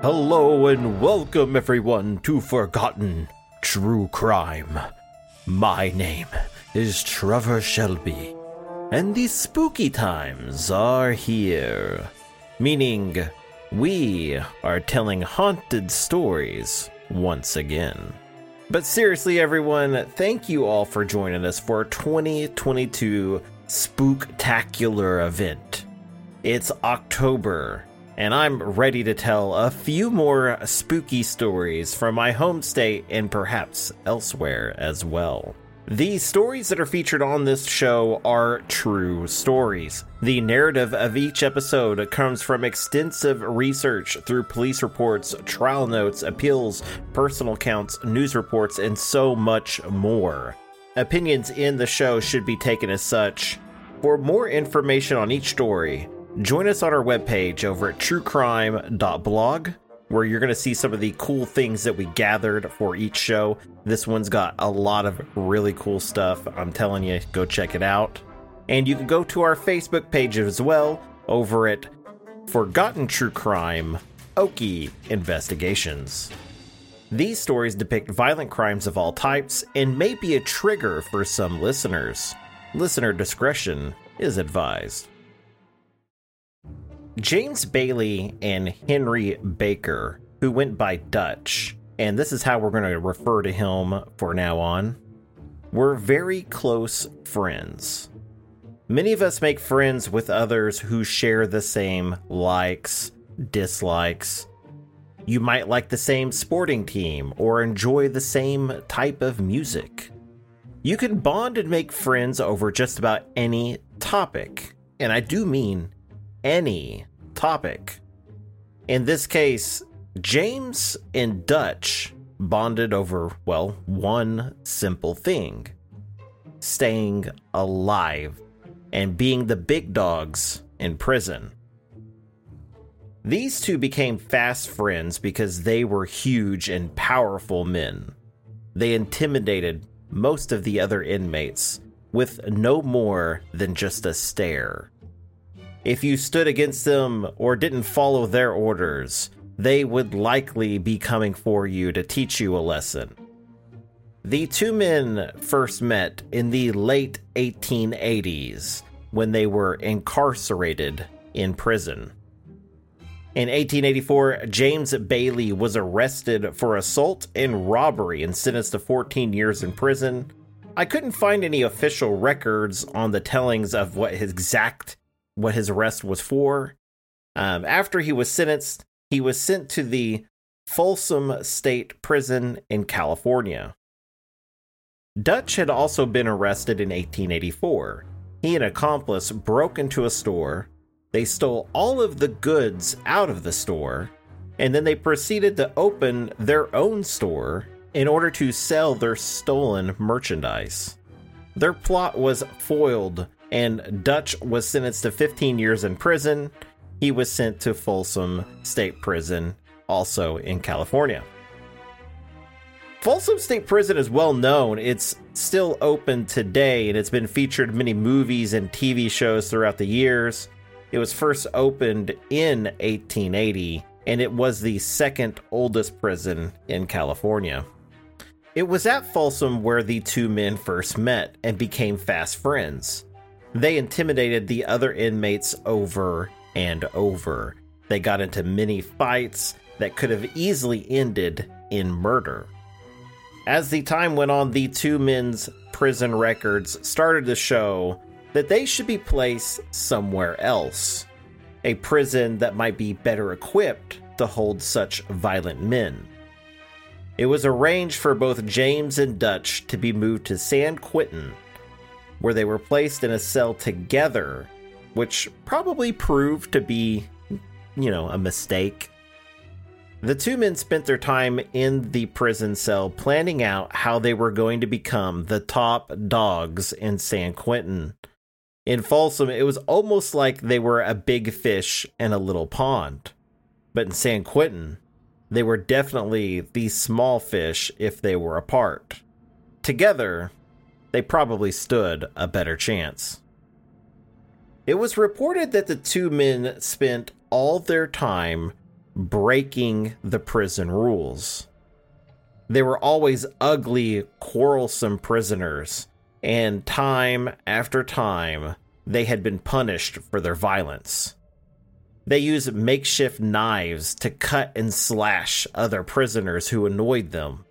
Hello and welcome everyone to Forgotten True Crime. My name is Trevor Shelby, and the spooky times are here. Meaning, we are telling haunted stories once again. But seriously, everyone, thank you all for joining us for our 2022 Spooktacular event. It's October, and I'm ready to tell a few more spooky stories from my home state and perhaps elsewhere as well. The stories that are featured on this show are true stories. The narrative of each episode comes from extensive research through police reports, trial notes, appeals, personal accounts, news reports, and so much more. Opinions in the show should be taken as such. For more information on each story, join us on our webpage over at truecrime.blog where you're going to see some of the cool things that we gathered for each show. This one's got a lot of really cool stuff. I'm telling you, go check it out. And you can go to our Facebook page as well over at Forgotten True Crime Okie Investigations. These stories depict violent crimes of all types and may be a trigger for some listeners. Listener discretion is advised. James Bailey and Henry Baker, who went by Dutch, and this is how we're going to refer to him for now on, were very close friends. Many of us make friends with others who share the same likes, dislikes. You might like the same sporting team or enjoy the same type of music. You can bond and make friends over just about any topic, and I do mean any topic. In this case, James and Dutch bonded over, well, one simple thing staying alive and being the big dogs in prison. These two became fast friends because they were huge and powerful men. They intimidated most of the other inmates with no more than just a stare. If you stood against them or didn't follow their orders, they would likely be coming for you to teach you a lesson. The two men first met in the late 1880s when they were incarcerated in prison. In 1884, James Bailey was arrested for assault and robbery and sentenced to 14 years in prison. I couldn't find any official records on the tellings of what his exact what his arrest was for. Um, after he was sentenced, he was sent to the Folsom State Prison in California. Dutch had also been arrested in 1884. He and an accomplice broke into a store. They stole all of the goods out of the store, and then they proceeded to open their own store in order to sell their stolen merchandise. Their plot was foiled and Dutch was sentenced to 15 years in prison. He was sent to Folsom State Prison, also in California. Folsom State Prison is well known. It's still open today and it's been featured in many movies and TV shows throughout the years. It was first opened in 1880 and it was the second oldest prison in California. It was at Folsom where the two men first met and became fast friends. They intimidated the other inmates over and over. They got into many fights that could have easily ended in murder. As the time went on, the two men's prison records started to show that they should be placed somewhere else. A prison that might be better equipped to hold such violent men. It was arranged for both James and Dutch to be moved to San Quentin, where they were placed in a cell together, which probably proved to be, you know, a mistake. The two men spent their time in the prison cell planning out how they were going to become the top dogs in San Quentin. In Folsom, it was almost like they were a big fish in a little pond. But in San Quentin, they were definitely the small fish if they were apart. Together, they probably stood a better chance. It was reported that the two men spent all their time breaking the prison rules. They were always ugly, quarrelsome prisoners, and time after time, they had been punished for their violence. They used makeshift knives to cut and slash other prisoners who annoyed them.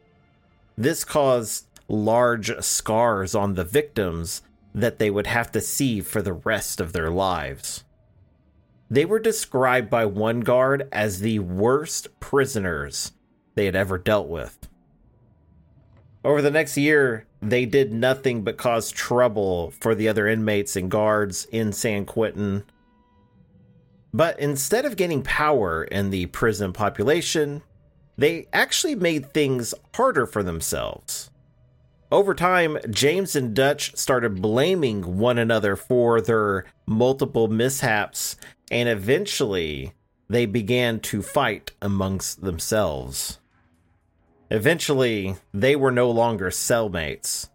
This caused large scars on the victims that they would have to see for the rest of their lives. They were described by one guard as the worst prisoners they had ever dealt with. Over the next year, they did nothing but cause trouble for the other inmates and guards in San Quentin but instead of gaining power in the prison population, they actually made things harder for themselves. Over time, James and Dutch started blaming one another for their multiple mishaps, and eventually they began to fight amongst themselves. Eventually, they were no longer cellmates.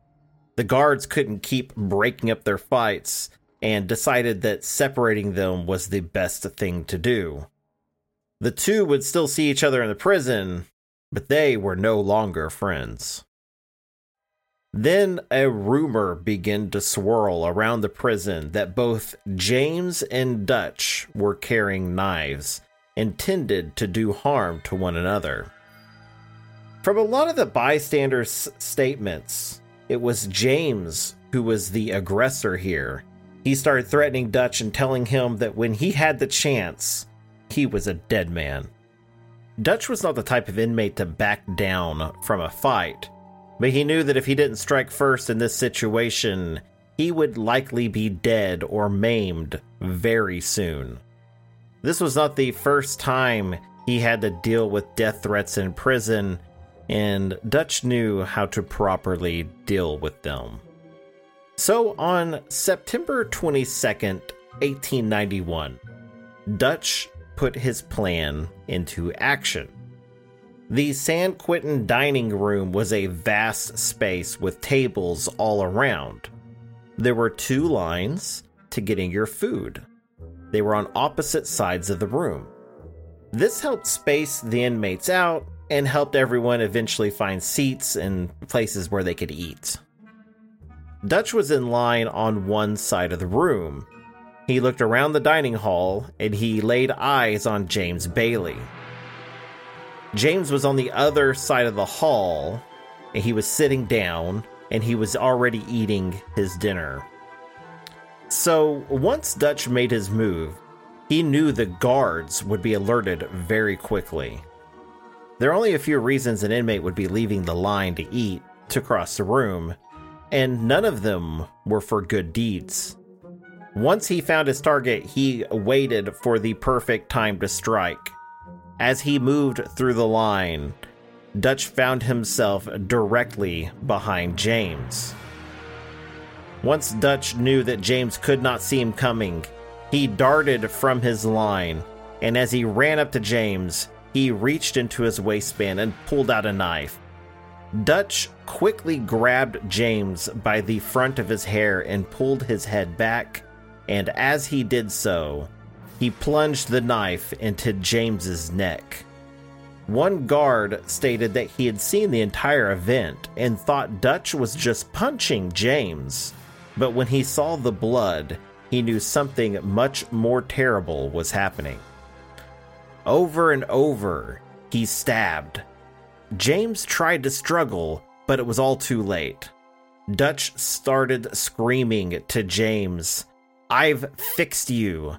The guards couldn't keep breaking up their fights, and decided that separating them was the best thing to do. The two would still see each other in the prison, but they were no longer friends. Then a rumor began to swirl around the prison that both James and Dutch were carrying knives intended to do harm to one another. From a lot of the bystanders' statements, it was James who was the aggressor here, he started threatening Dutch and telling him that when he had the chance, he was a dead man. Dutch was not the type of inmate to back down from a fight, but he knew that if he didn't strike first in this situation, he would likely be dead or maimed very soon. This was not the first time he had to deal with death threats in prison, and Dutch knew how to properly deal with them. So on September 22nd, 1891, Dutch put his plan into action. The San Quentin dining room was a vast space with tables all around. There were two lines to getting your food. They were on opposite sides of the room. This helped space the inmates out and helped everyone eventually find seats and places where they could eat. Dutch was in line on one side of the room. He looked around the dining hall and he laid eyes on James Bailey. James was on the other side of the hall and he was sitting down and he was already eating his dinner. So once Dutch made his move, he knew the guards would be alerted very quickly. There are only a few reasons an inmate would be leaving the line to eat to cross the room, and none of them were for good deeds. Once he found his target, he waited for the perfect time to strike. As he moved through the line, Dutch found himself directly behind James. Once Dutch knew that James could not see him coming, he darted from his line, and as he ran up to James, he reached into his waistband and pulled out a knife. Dutch quickly grabbed James by the front of his hair and pulled his head back, and as he did so, he plunged the knife into James's neck. One guard stated that he had seen the entire event and thought Dutch was just punching James, but when he saw the blood, he knew something much more terrible was happening. Over and over, he stabbed. James tried to struggle, but it was all too late. Dutch started screaming to James, I've fixed you.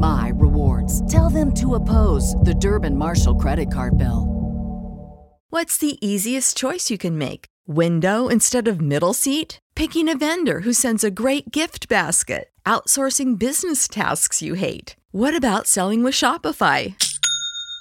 my rewards. Tell them to oppose the Durbin Marshall credit card bill. What's the easiest choice you can make? Window instead of middle seat? Picking a vendor who sends a great gift basket? Outsourcing business tasks you hate? What about selling with Shopify?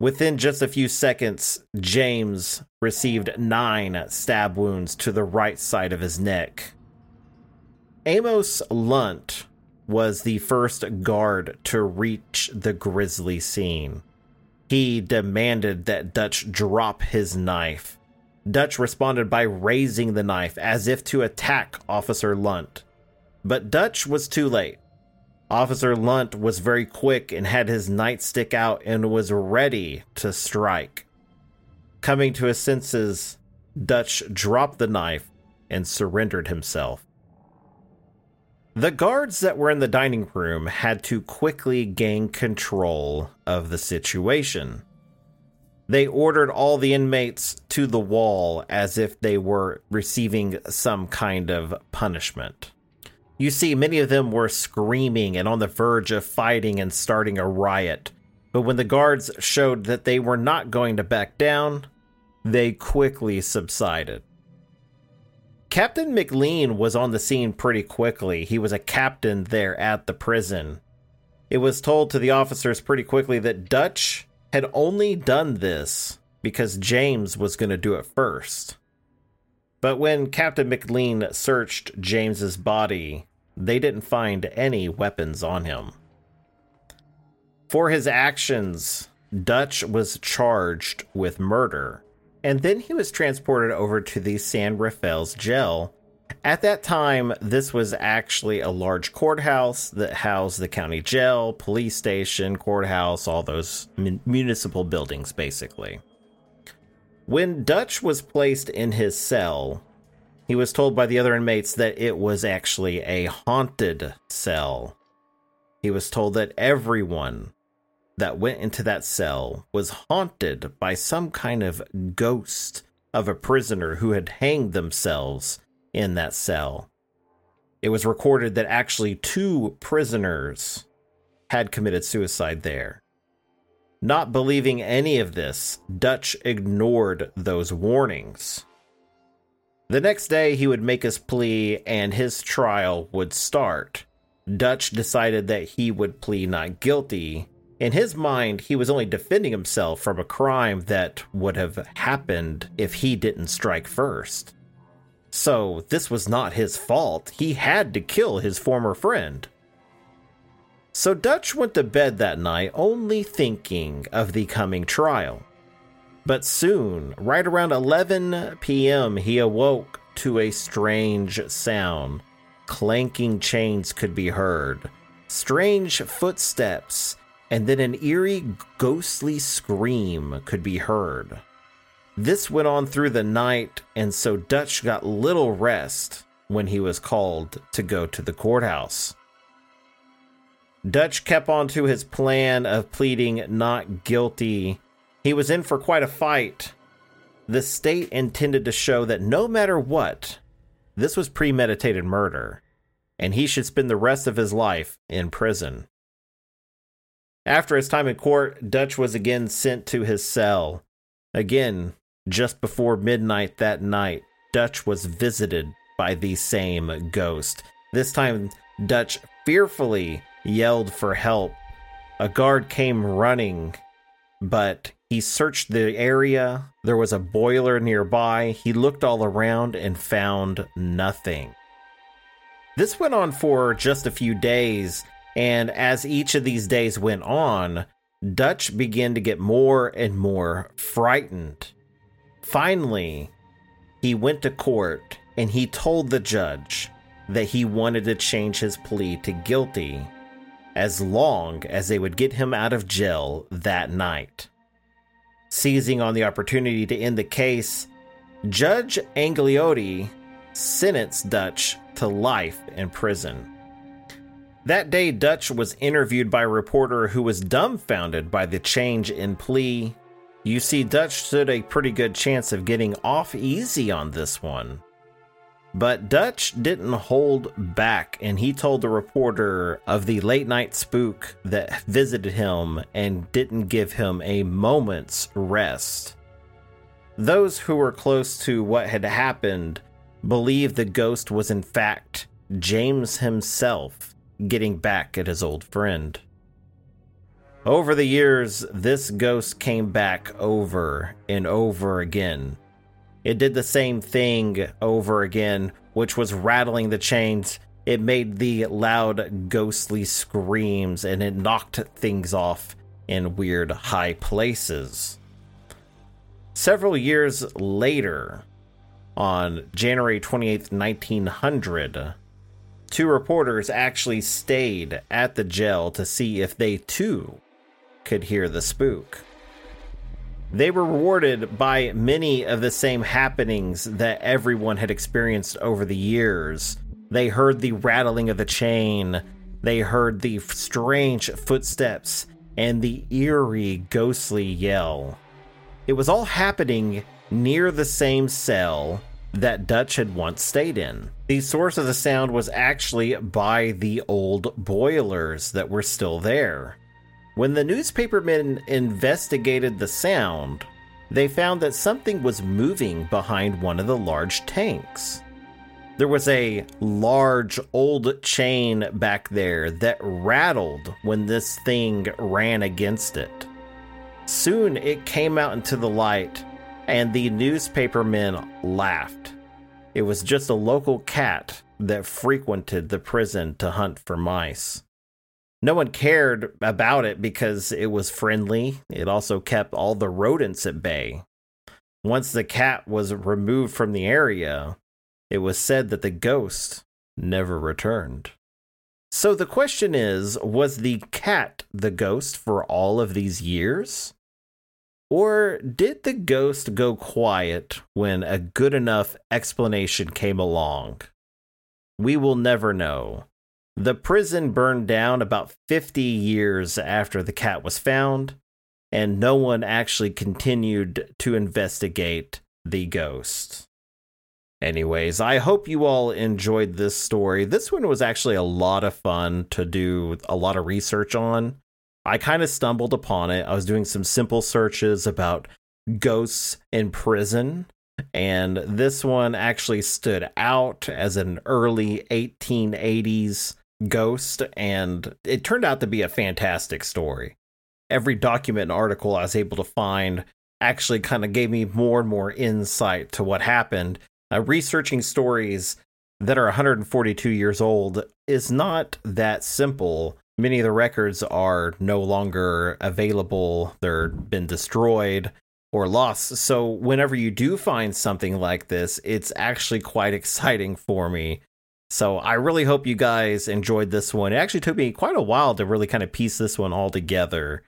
Within just a few seconds, James received nine stab wounds to the right side of his neck. Amos Lunt was the first guard to reach the grisly scene. He demanded that Dutch drop his knife. Dutch responded by raising the knife as if to attack Officer Lunt. But Dutch was too late. Officer Lunt was very quick and had his nightstick out and was ready to strike. Coming to his senses, Dutch dropped the knife and surrendered himself. The guards that were in the dining room had to quickly gain control of the situation. They ordered all the inmates to the wall as if they were receiving some kind of punishment. You see, many of them were screaming and on the verge of fighting and starting a riot. But when the guards showed that they were not going to back down, they quickly subsided. Captain McLean was on the scene pretty quickly. He was a captain there at the prison. It was told to the officers pretty quickly that Dutch had only done this because James was going to do it first. But when Captain McLean searched James's body, they didn't find any weapons on him. For his actions, Dutch was charged with murder, and then he was transported over to the San Rafael's jail. At that time, this was actually a large courthouse that housed the county jail, police station, courthouse, all those mun- municipal buildings, basically. When Dutch was placed in his cell, he was told by the other inmates that it was actually a haunted cell. He was told that everyone that went into that cell was haunted by some kind of ghost of a prisoner who had hanged themselves in that cell. It was recorded that actually two prisoners had committed suicide there. Not believing any of this, Dutch ignored those warnings. The next day, he would make his plea and his trial would start. Dutch decided that he would plead not guilty. In his mind, he was only defending himself from a crime that would have happened if he didn't strike first. So, this was not his fault. He had to kill his former friend. So, Dutch went to bed that night only thinking of the coming trial. But soon, right around 11 p.m., he awoke to a strange sound. Clanking chains could be heard, strange footsteps, and then an eerie, ghostly scream could be heard. This went on through the night, and so Dutch got little rest when he was called to go to the courthouse. Dutch kept on to his plan of pleading not guilty He was in for quite a fight. The state intended to show that no matter what, this was premeditated murder, and he should spend the rest of his life in prison. After his time in court, Dutch was again sent to his cell. Again, just before midnight that night, Dutch was visited by the same ghost. This time, Dutch fearfully yelled for help. A guard came running, but he searched the area. There was a boiler nearby. He looked all around and found nothing. This went on for just a few days, and as each of these days went on, Dutch began to get more and more frightened. Finally, he went to court and he told the judge that he wanted to change his plea to guilty as long as they would get him out of jail that night. Seizing on the opportunity to end the case, Judge Angliotti sentenced Dutch to life in prison. That day, Dutch was interviewed by a reporter who was dumbfounded by the change in plea. You see, Dutch stood a pretty good chance of getting off easy on this one. But Dutch didn't hold back, and he told the reporter of the late night spook that visited him and didn't give him a moment's rest. Those who were close to what had happened believed the ghost was, in fact, James himself getting back at his old friend. Over the years, this ghost came back over and over again it did the same thing over again, which was rattling the chains. It made the loud, ghostly screams and it knocked things off in weird high places. Several years later, on January 28th, 1900, two reporters actually stayed at the jail to see if they too could hear the spook. They were rewarded by many of the same happenings that everyone had experienced over the years. They heard the rattling of the chain, they heard the strange footsteps, and the eerie, ghostly yell. It was all happening near the same cell that Dutch had once stayed in. The source of the sound was actually by the old boilers that were still there. When the newspapermen investigated the sound, they found that something was moving behind one of the large tanks. There was a large old chain back there that rattled when this thing ran against it. Soon it came out into the light, and the newspapermen laughed. It was just a local cat that frequented the prison to hunt for mice no one cared about it because it was friendly. It also kept all the rodents at bay. Once the cat was removed from the area, it was said that the ghost never returned. So the question is was the cat the ghost for all of these years? Or did the ghost go quiet when a good enough explanation came along? We will never know. The prison burned down about 50 years after the cat was found, and no one actually continued to investigate the ghost. Anyways, I hope you all enjoyed this story. This one was actually a lot of fun to do a lot of research on. I kind of stumbled upon it. I was doing some simple searches about ghosts in prison, and this one actually stood out as an early 1880s Ghost, and it turned out to be a fantastic story. Every document and article I was able to find actually kind of gave me more and more insight to what happened. Uh, researching stories that are 142 years old is not that simple. Many of the records are no longer available, they're been destroyed or lost. So, whenever you do find something like this, it's actually quite exciting for me so I really hope you guys enjoyed this one. It actually took me quite a while to really kind of piece this one all together.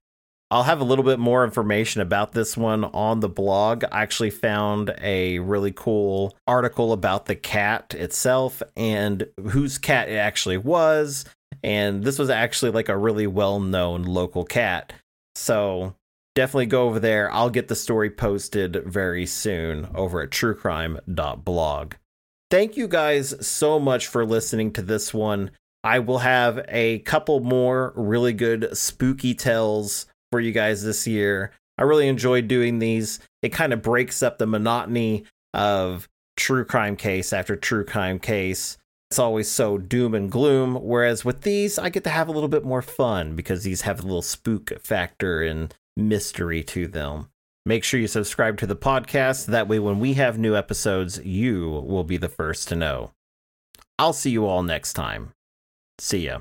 I'll have a little bit more information about this one on the blog. I actually found a really cool article about the cat itself and whose cat it actually was. And this was actually like a really well known local cat. So definitely go over there. I'll get the story posted very soon over at truecrime.blog. Thank you guys so much for listening to this one. I will have a couple more really good spooky tells for you guys this year. I really enjoyed doing these. It kind of breaks up the monotony of true crime case after true crime case. It's always so doom and gloom. Whereas with these, I get to have a little bit more fun because these have a little spook factor and mystery to them. Make sure you subscribe to the podcast. That way, when we have new episodes, you will be the first to know. I'll see you all next time. See ya.